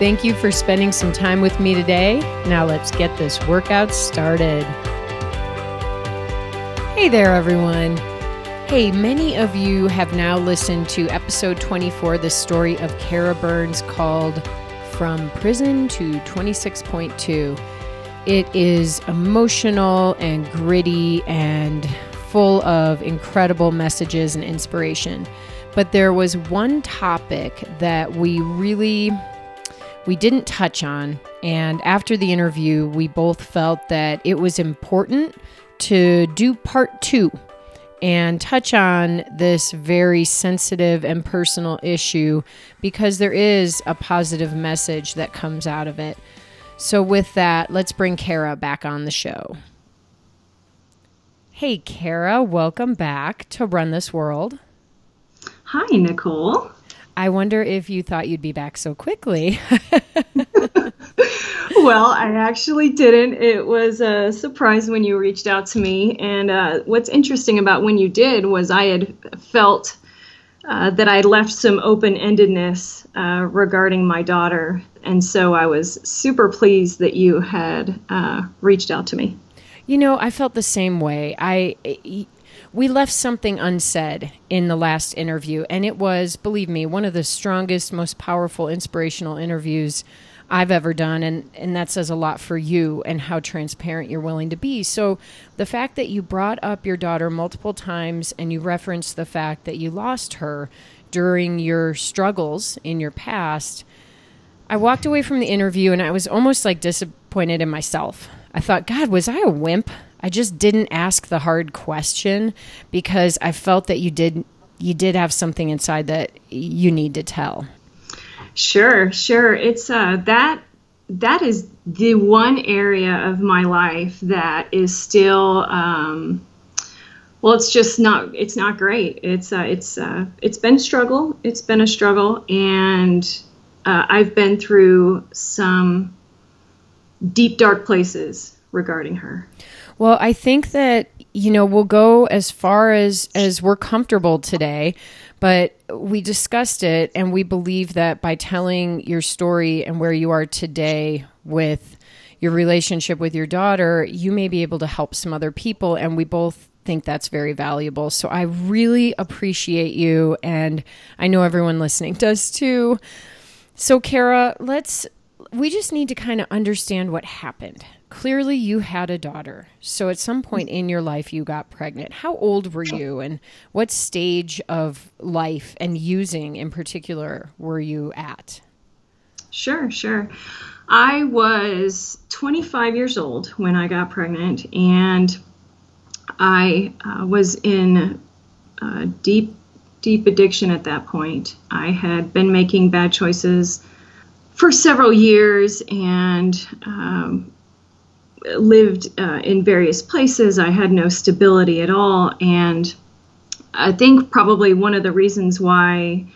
Thank you for spending some time with me today. Now let's get this workout started. Hey there, everyone. Hey, many of you have now listened to episode 24, the story of Kara Burns called From Prison to 26.2. It is emotional and gritty and full of incredible messages and inspiration. But there was one topic that we really we didn't touch on. And after the interview, we both felt that it was important to do part two and touch on this very sensitive and personal issue because there is a positive message that comes out of it. So, with that, let's bring Kara back on the show. Hey, Kara, welcome back to Run This World. Hi, Nicole. I wonder if you thought you'd be back so quickly. well, I actually didn't. It was a surprise when you reached out to me. And uh, what's interesting about when you did was I had felt uh, that I left some open endedness uh, regarding my daughter. And so I was super pleased that you had uh, reached out to me. You know, I felt the same way. I we left something unsaid in the last interview, and it was, believe me, one of the strongest, most powerful, inspirational interviews I've ever done, and and that says a lot for you and how transparent you're willing to be. So, the fact that you brought up your daughter multiple times and you referenced the fact that you lost her during your struggles in your past, I walked away from the interview and I was almost like disappointed in myself. I thought, God, was I a wimp? I just didn't ask the hard question because I felt that you did you did have something inside that you need to tell. Sure, sure. It's uh that that is the one area of my life that is still um well it's just not it's not great it's uh, it's uh, it's been struggle it's been a struggle and uh, i've been through some deep dark places regarding her well, I think that you know we'll go as far as as we're comfortable today, but we discussed it and we believe that by telling your story and where you are today with your relationship with your daughter, you may be able to help some other people and we both think that's very valuable. So I really appreciate you and I know everyone listening does too. So Kara, let's we just need to kind of understand what happened clearly you had a daughter. So at some point in your life, you got pregnant. How old were you, and what stage of life and using in particular were you at? Sure, sure. I was 25 years old when I got pregnant, and I uh, was in uh, deep, deep addiction at that point. I had been making bad choices for several years and um, lived uh, in various places. I had no stability at all. And I think probably one of the reasons why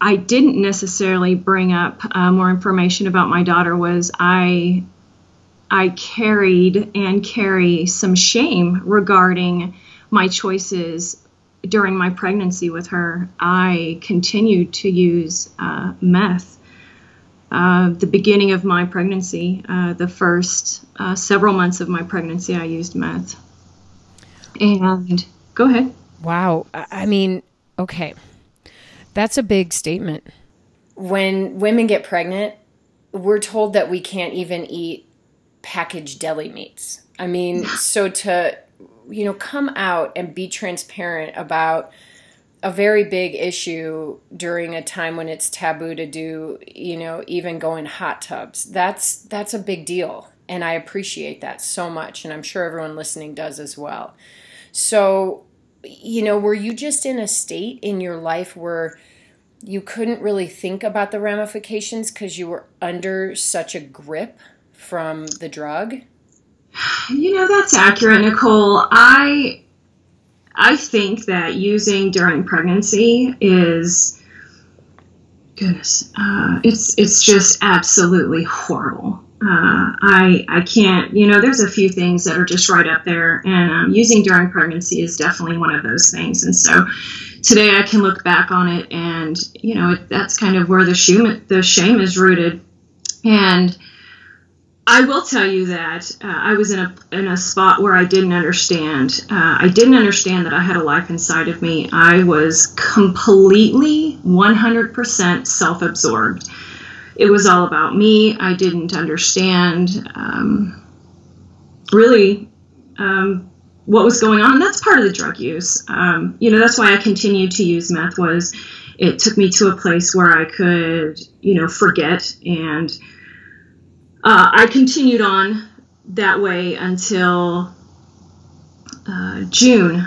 I didn't necessarily bring up uh, more information about my daughter was I I carried and carry some shame regarding my choices during my pregnancy with her. I continued to use uh, meth uh, the beginning of my pregnancy, uh, the first uh, several months of my pregnancy, I used meth. And go ahead. Wow. I mean, okay. That's a big statement. When women get pregnant, we're told that we can't even eat packaged deli meats. I mean, so to, you know, come out and be transparent about a very big issue during a time when it's taboo to do, you know, even go in hot tubs. That's that's a big deal, and I appreciate that so much, and I'm sure everyone listening does as well. So, you know, were you just in a state in your life where you couldn't really think about the ramifications because you were under such a grip from the drug? You know, that's accurate, Nicole. I I think that using during pregnancy is goodness, uh, it's it's just absolutely horrible. Uh, I I can't. You know, there's a few things that are just right up there, and um, using during pregnancy is definitely one of those things. And so today I can look back on it, and you know, it, that's kind of where the shame the shame is rooted, and I will tell you that uh, I was in a in a spot where I didn't understand. Uh, I didn't understand that I had a life inside of me. I was completely 100% self-absorbed. It was all about me. I didn't understand um, really um, what was going on. And that's part of the drug use. Um, you know, that's why I continued to use meth. Was it took me to a place where I could, you know, forget and uh, I continued on that way until uh, June.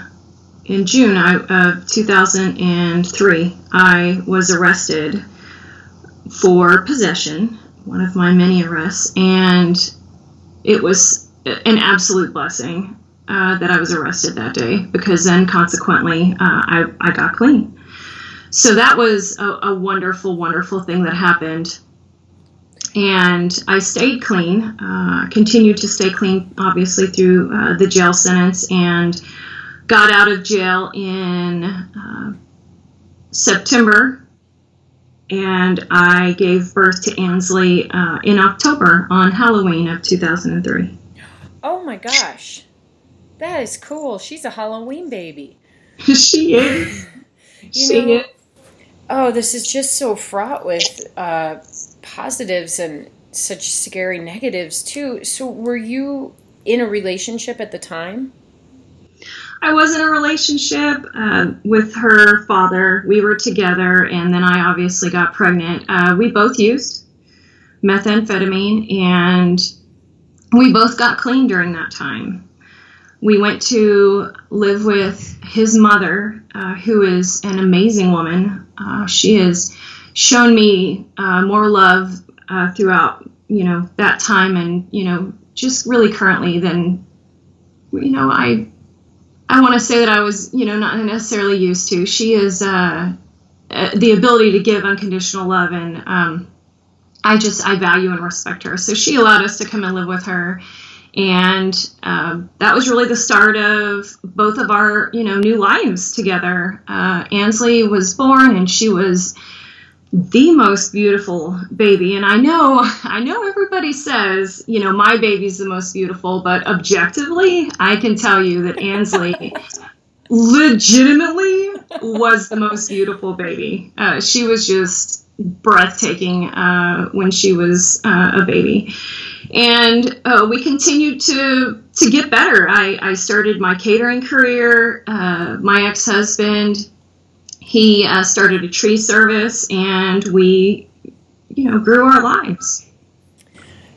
In June of 2003, I was arrested for possession, one of my many arrests, and it was an absolute blessing uh, that I was arrested that day because then consequently uh, I, I got clean. So that was a, a wonderful, wonderful thing that happened and I stayed clean, uh, continued to stay clean, obviously, through uh, the jail sentence, and got out of jail in uh, September. And I gave birth to Ansley uh, in October on Halloween of 2003. Oh my gosh. That is cool. She's a Halloween baby. she is. she know, is. Oh, this is just so fraught with uh, positives and such scary negatives too. So were you in a relationship at the time? I was in a relationship uh, with her father. We were together, and then I obviously got pregnant. Uh, we both used methamphetamine, and we both got clean during that time. We went to live with his mother, uh, who is an amazing woman. Uh, she is shown me uh, more love uh, throughout you know that time and you know just really currently than you know I I want to say that I was you know not necessarily used to. She is uh, uh, the ability to give unconditional love and um, I just I value and respect her. So she allowed us to come and live with her. And um, that was really the start of both of our, you know, new lives together. Uh, Ansley was born, and she was the most beautiful baby. And i know i know everybody says you know my baby's the most beautiful but objectively i can tell you that ansley legitimately was the most beautiful baby. Uh, she was just breathtaking uh, when she was uh, a baby. And uh, we continued to to get better. I, I started my catering career uh, my ex-husband he uh, started a tree service, and we, you know, grew our lives.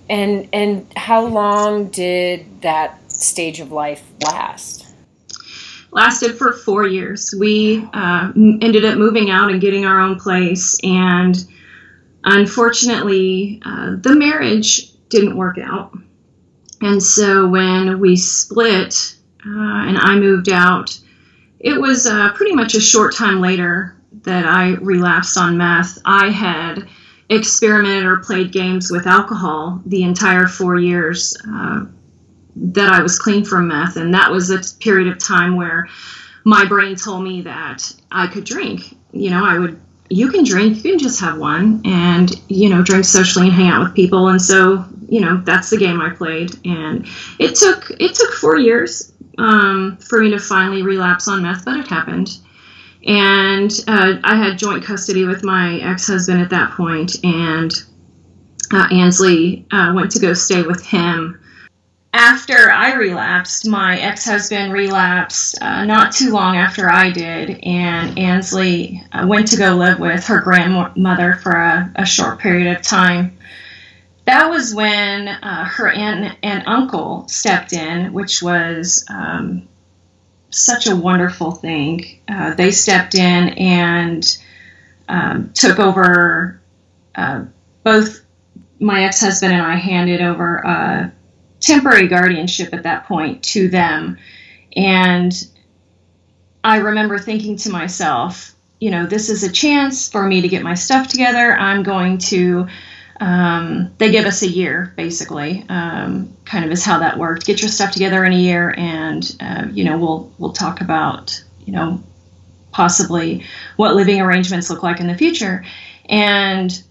And and how long did that stage of life last? Lasted for four years. We uh, ended up moving out and getting our own place, and unfortunately, uh, the marriage didn't work out. And so when we split, uh, and I moved out it was uh, pretty much a short time later that I relapsed on meth. I had experimented or played games with alcohol the entire four years uh, that I was clean from meth, and that was a period of time where my brain told me that I could drink. You know, I would. You can drink. You can just have one, and you know, drink socially and hang out with people. And so, you know, that's the game I played. And it took it took four years um, for me to finally relapse on meth, but it happened. And uh, I had joint custody with my ex husband at that point, and uh, Ansley uh, went to go stay with him. After I relapsed, my ex husband relapsed uh, not too long after I did, and Ansley uh, went to go live with her grandmother for a, a short period of time that was when uh, her aunt and uncle stepped in, which was um, such a wonderful thing. Uh, they stepped in and um, took over uh, both my ex husband and I handed over a temporary guardianship at that point to them. And I remember thinking to myself, you know, this is a chance for me to get my stuff together. I'm going to, um, they give us a year basically, um, kind of is how that worked. Get your stuff together in a year, and uh, you know, we'll we'll talk about you know possibly what living arrangements look like in the future. And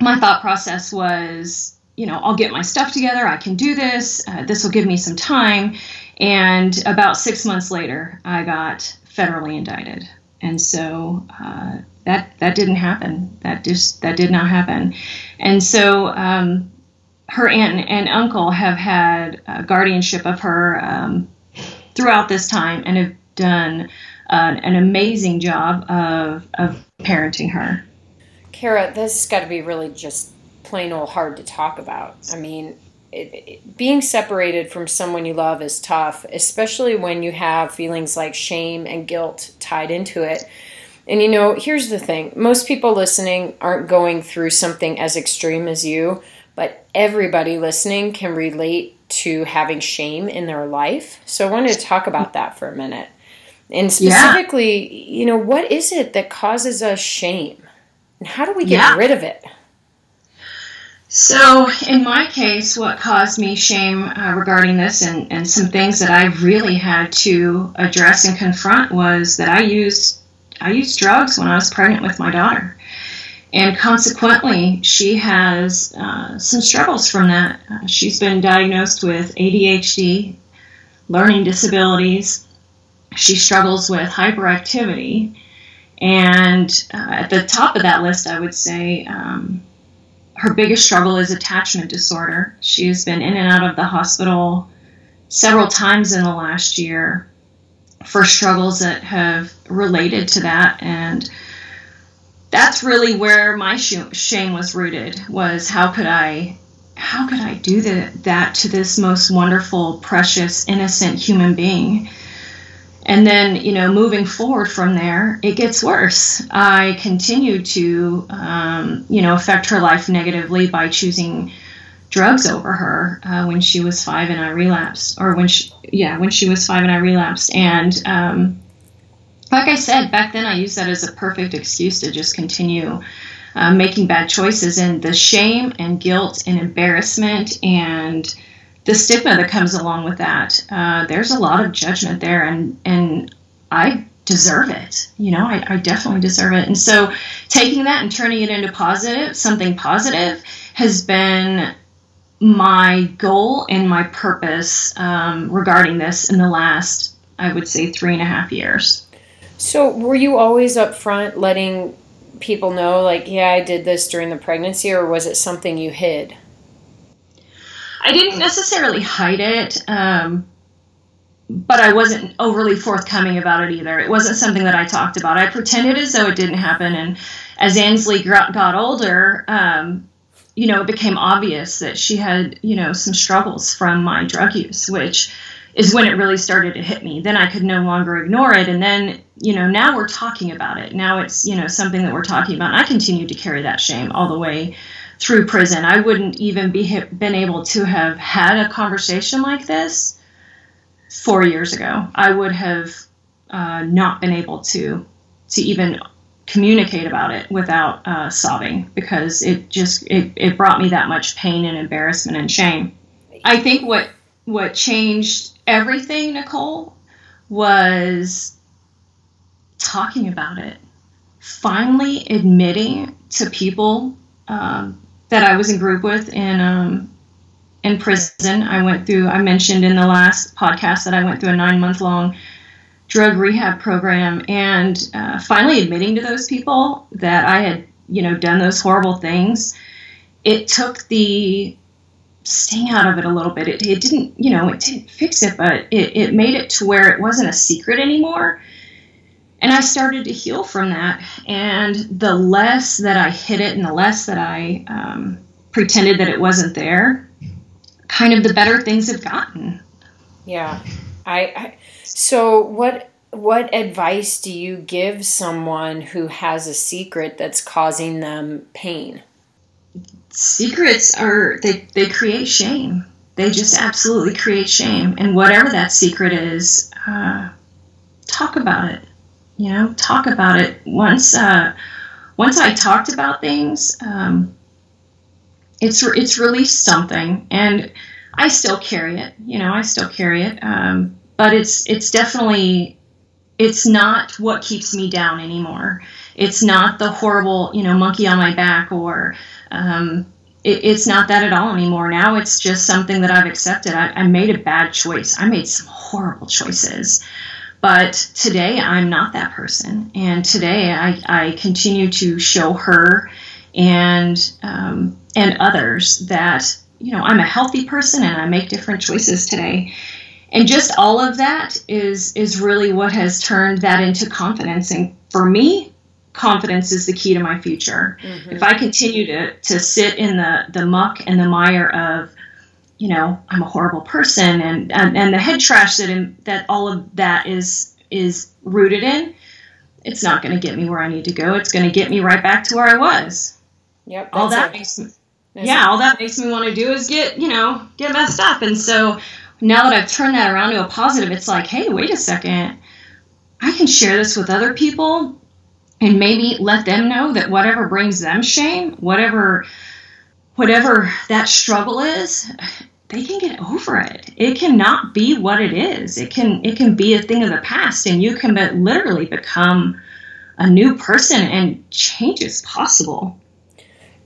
my thought process was, you know, I'll get my stuff together. I can do this. Uh, this will give me some time. And about six months later, I got federally indicted, and so uh, that that didn't happen. That just that did not happen, and so um, her aunt and uncle have had guardianship of her um, throughout this time and have done uh, an amazing job of of parenting her. Kara, this has got to be really just plain old hard to talk about. I mean, it, it, being separated from someone you love is tough, especially when you have feelings like shame and guilt tied into it. And you know, here's the thing most people listening aren't going through something as extreme as you, but everybody listening can relate to having shame in their life. So I wanted to talk about that for a minute. And specifically, yeah. you know, what is it that causes us shame? And how do we get yeah. rid of it? So, in my case, what caused me shame uh, regarding this and, and some things that I really had to address and confront was that I used I used drugs when I was pregnant with my daughter. And consequently, she has uh, some struggles from that. Uh, she's been diagnosed with ADHD, learning disabilities. She struggles with hyperactivity. And uh, at the top of that list, I would say um, her biggest struggle is attachment disorder. She has been in and out of the hospital several times in the last year for struggles that have related to that. And that's really where my shame was rooted was how could i how could i do the, that to this most wonderful precious innocent human being? And then you know moving forward from there it gets worse. I continue to um, you know affect her life negatively by choosing drugs over her uh, when she was five and i relapsed or when she yeah when she was five and i relapsed and um, like i said back then i used that as a perfect excuse to just continue uh, making bad choices and the shame and guilt and embarrassment and the stigma that comes along with that. Uh, there's a lot of judgment there, and and I deserve it. You know, I, I definitely deserve it. And so, taking that and turning it into positive, something positive, has been my goal and my purpose um, regarding this in the last, I would say, three and a half years. So, were you always upfront letting people know, like, yeah, I did this during the pregnancy, or was it something you hid? I didn't necessarily hide it, um, but I wasn't overly forthcoming about it either. It wasn't something that I talked about. I pretended as though it didn't happen, and as Ansley got older, um, you know, it became obvious that she had, you know, some struggles from my drug use, which is when it really started to hit me. Then I could no longer ignore it. And then, you know, now we're talking about it. Now it's, you know, something that we're talking about. And I continue to carry that shame all the way through prison. I wouldn't even be been able to have had a conversation like this four years ago. I would have uh, not been able to to even communicate about it without uh, sobbing because it just it, it brought me that much pain and embarrassment and shame. I think what what changed everything, Nicole, was talking about it. Finally admitting to people um, that I was in group with in um, in prison. I went through. I mentioned in the last podcast that I went through a nine month long drug rehab program, and uh, finally admitting to those people that I had you know done those horrible things. It took the sting out of it a little bit. It, it didn't, you know, it didn't fix it, but it, it made it to where it wasn't a secret anymore and I started to heal from that. And the less that I hid it and the less that I um, pretended that it wasn't there, kind of the better things have gotten. Yeah. I, I so what what advice do you give someone who has a secret that's causing them pain? Secrets are they they create shame. They just absolutely create shame, and whatever that secret is, uh, talk about it. You know, talk about it. Once uh, once I talked about things, um, it's it's released something, and I still carry it. You know, I still carry it, um, but it's it's definitely it's not what keeps me down anymore. It's not the horrible, you know, monkey on my back or um, it, it's not that at all anymore. Now it's just something that I've accepted. I, I made a bad choice. I made some horrible choices. But today I'm not that person. And today I, I continue to show her and um, and others that you know I'm a healthy person and I make different choices today. And just all of that is is really what has turned that into confidence. And for me confidence is the key to my future. Mm-hmm. if i continue to to sit in the the muck and the mire of you know i'm a horrible person and and, and the head trash that in, that all of that is is rooted in it's not going to get me where i need to go. It's going to get me right back to where i was. Yep all that it. makes yeah all that makes me want to do is get you know get messed up and so now that I've turned that around to a positive, it's like, hey, wait a second. I can share this with other people and maybe let them know that whatever brings them shame, whatever whatever that struggle is, they can get over it. It cannot be what it is. It can it can be a thing of the past and you can be, literally become a new person and change is possible.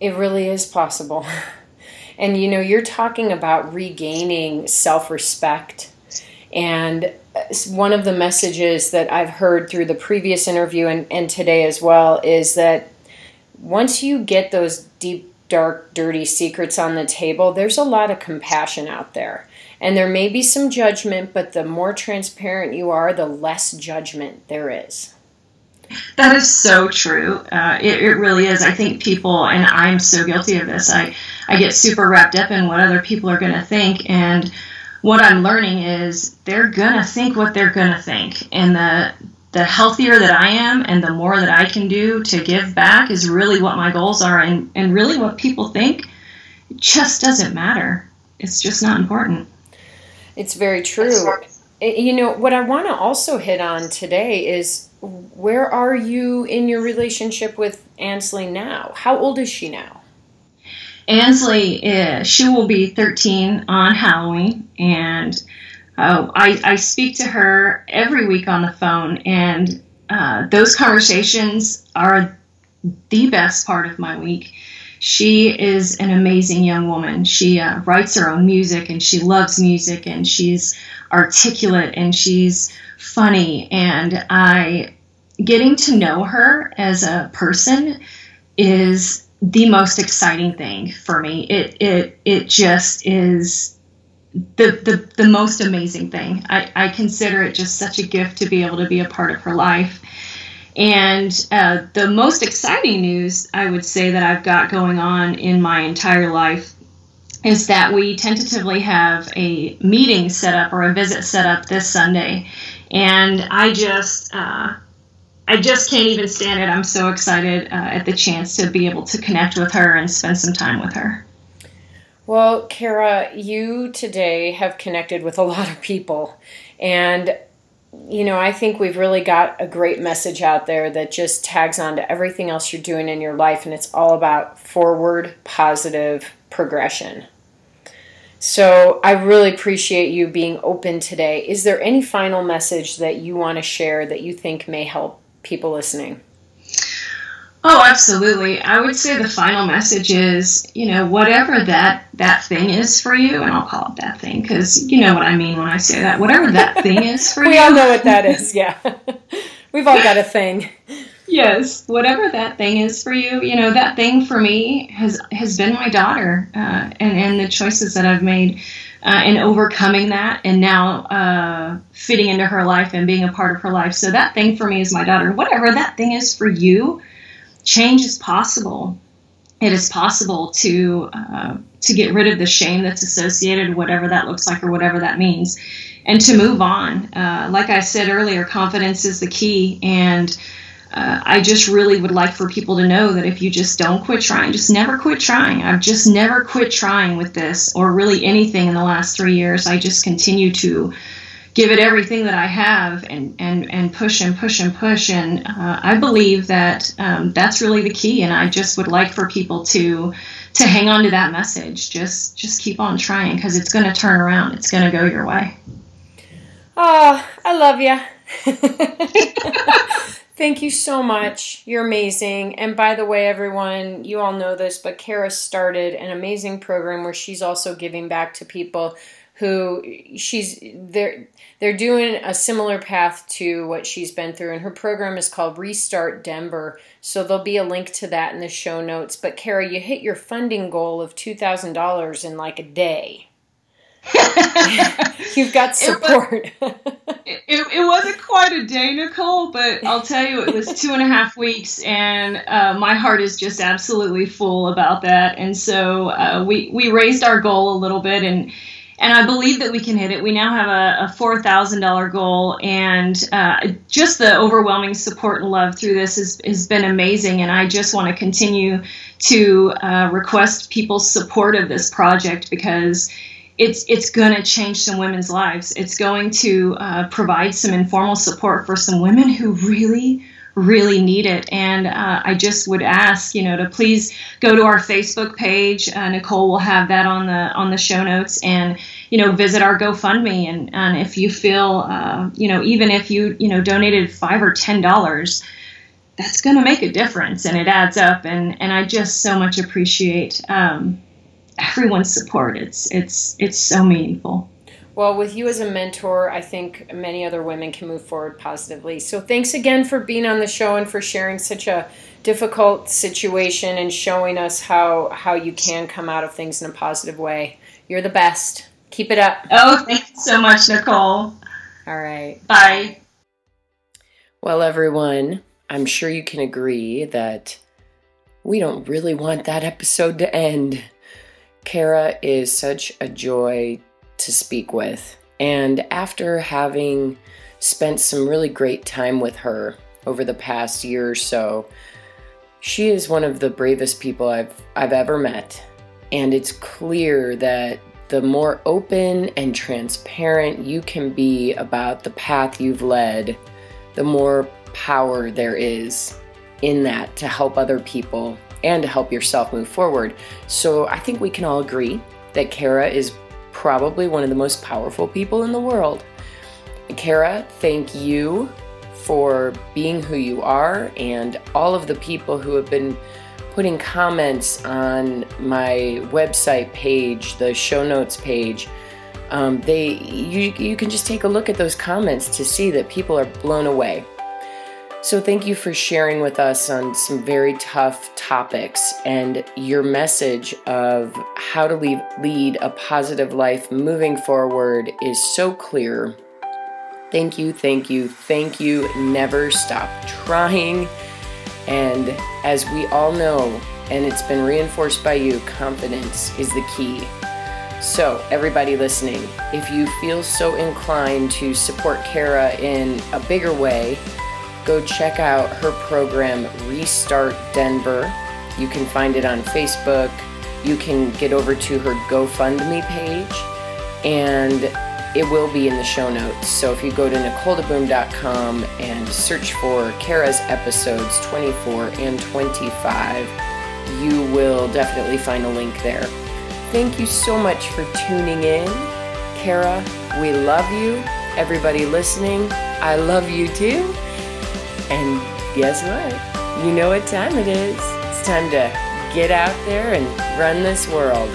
It really is possible. And you know, you're talking about regaining self respect. And uh, one of the messages that I've heard through the previous interview and, and today as well is that once you get those deep, dark, dirty secrets on the table, there's a lot of compassion out there. And there may be some judgment, but the more transparent you are, the less judgment there is. That is so true. Uh, it, it really is. I think people, and I'm so guilty of this. I I get super wrapped up in what other people are going to think, and what I'm learning is they're gonna think what they're gonna think, and the the healthier that I am, and the more that I can do to give back is really what my goals are, and and really what people think just doesn't matter. It's just not important. It's very true. You know what I want to also hit on today is where are you in your relationship with Ansley now? How old is she now? Ansley, is, she will be 13 on Halloween, and uh, I, I speak to her every week on the phone, and uh, those conversations are the best part of my week. She is an amazing young woman. She uh, writes her own music, and she loves music, and she's articulate, and she's funny and I getting to know her as a person is the most exciting thing for me. It it it just is the the, the most amazing thing. I, I consider it just such a gift to be able to be a part of her life. And uh, the most exciting news I would say that I've got going on in my entire life is that we tentatively have a meeting set up or a visit set up this Sunday and I just uh, I just can't even stand it. I'm so excited uh, at the chance to be able to connect with her and spend some time with her. Well, Kara, you today have connected with a lot of people, and you know, I think we've really got a great message out there that just tags on to everything else you're doing in your life, and it's all about forward, positive progression. So I really appreciate you being open today. Is there any final message that you want to share that you think may help people listening? Absolutely. I would say the final message is, you know, whatever that that thing is for you, and I'll call it that thing because you know what I mean when I say that. Whatever that thing is for we you. We all know what that is. Yeah, we've all got a thing yes, whatever that thing is for you, you know, that thing for me has has been my daughter, uh, and and the choices that I've made, uh, and overcoming that, and now uh, fitting into her life and being a part of her life. So that thing for me is my daughter. Whatever that thing is for you, change is possible. it is possible to uh, to get rid of the shame that's associated, whatever that looks like or whatever that means, and to move on. Uh, like I said earlier, confidence is the key, and uh, I just really would like for people to know that if you just don't quit trying, just never quit trying. I've just never quit trying with this or really anything in the last three years. I just continue to give it everything that I have and and and push and push and push. And uh, I believe that um, that's really the key. And I just would like for people to to hang on to that message. Just just keep on trying because it's going to turn around. It's going to go your way. Oh, I love you. Thank you so much. You're amazing. And by the way, everyone, you all know this, but Kara started an amazing program where she's also giving back to people who she's they're they're doing a similar path to what she's been through and her program is called Restart Denver. So there'll be a link to that in the show notes. But Kara, you hit your funding goal of $2,000 in like a day. You've got support. It, was, it, it, wasn't quite a day, Nicole, but I'll tell you, it was two and a half weeks, and uh, my heart is just absolutely full about that. And so uh, we we raised our goal a little bit, and and I believe that we can hit it. We now have a, a four thousand dollar goal, and uh, just the overwhelming support and love through this has, has been amazing. And I just want to continue to uh, request people's support of this project because it's it's going to change some women's lives. It's going to uh, provide some informal support for some women who really really need it. And uh, I just would ask, you know, to please go to our Facebook page. Uh, Nicole will have that on the on the show notes, and you know, visit our GoFundMe. And, and if you feel, uh, you know, even if you you know donated five or ten dollars, that's going to make a difference, and it adds up. And and I just so much appreciate um, everyone's support. It's it's it's so meaningful. Well, with you as a mentor, I think many other women can move forward positively. So, thanks again for being on the show and for sharing such a difficult situation and showing us how how you can come out of things in a positive way. You're the best. Keep it up. Oh, thank you so much, Nicole. All right. Bye. Well, everyone, I'm sure you can agree that we don't really want that episode to end. Kara is such a joy to speak with. And after having spent some really great time with her over the past year or so, she is one of the bravest people I've I've ever met. And it's clear that the more open and transparent you can be about the path you've led, the more power there is in that to help other people and to help yourself move forward. So I think we can all agree that Kara is probably one of the most powerful people in the world. Kara, thank you for being who you are and all of the people who have been putting comments on my website page, the show notes page. Um, they you, you can just take a look at those comments to see that people are blown away so, thank you for sharing with us on some very tough topics and your message of how to lead, lead a positive life moving forward is so clear. Thank you, thank you, thank you. Never stop trying. And as we all know, and it's been reinforced by you, confidence is the key. So, everybody listening, if you feel so inclined to support Kara in a bigger way, go check out her program, Restart Denver. You can find it on Facebook. You can get over to her GoFundMe page, and it will be in the show notes. So if you go to NicoleDeBoom.com and search for Kara's episodes 24 and 25, you will definitely find a link there. Thank you so much for tuning in. Kara, we love you. Everybody listening, I love you too. And guess what? You know what time it is. It's time to get out there and run this world.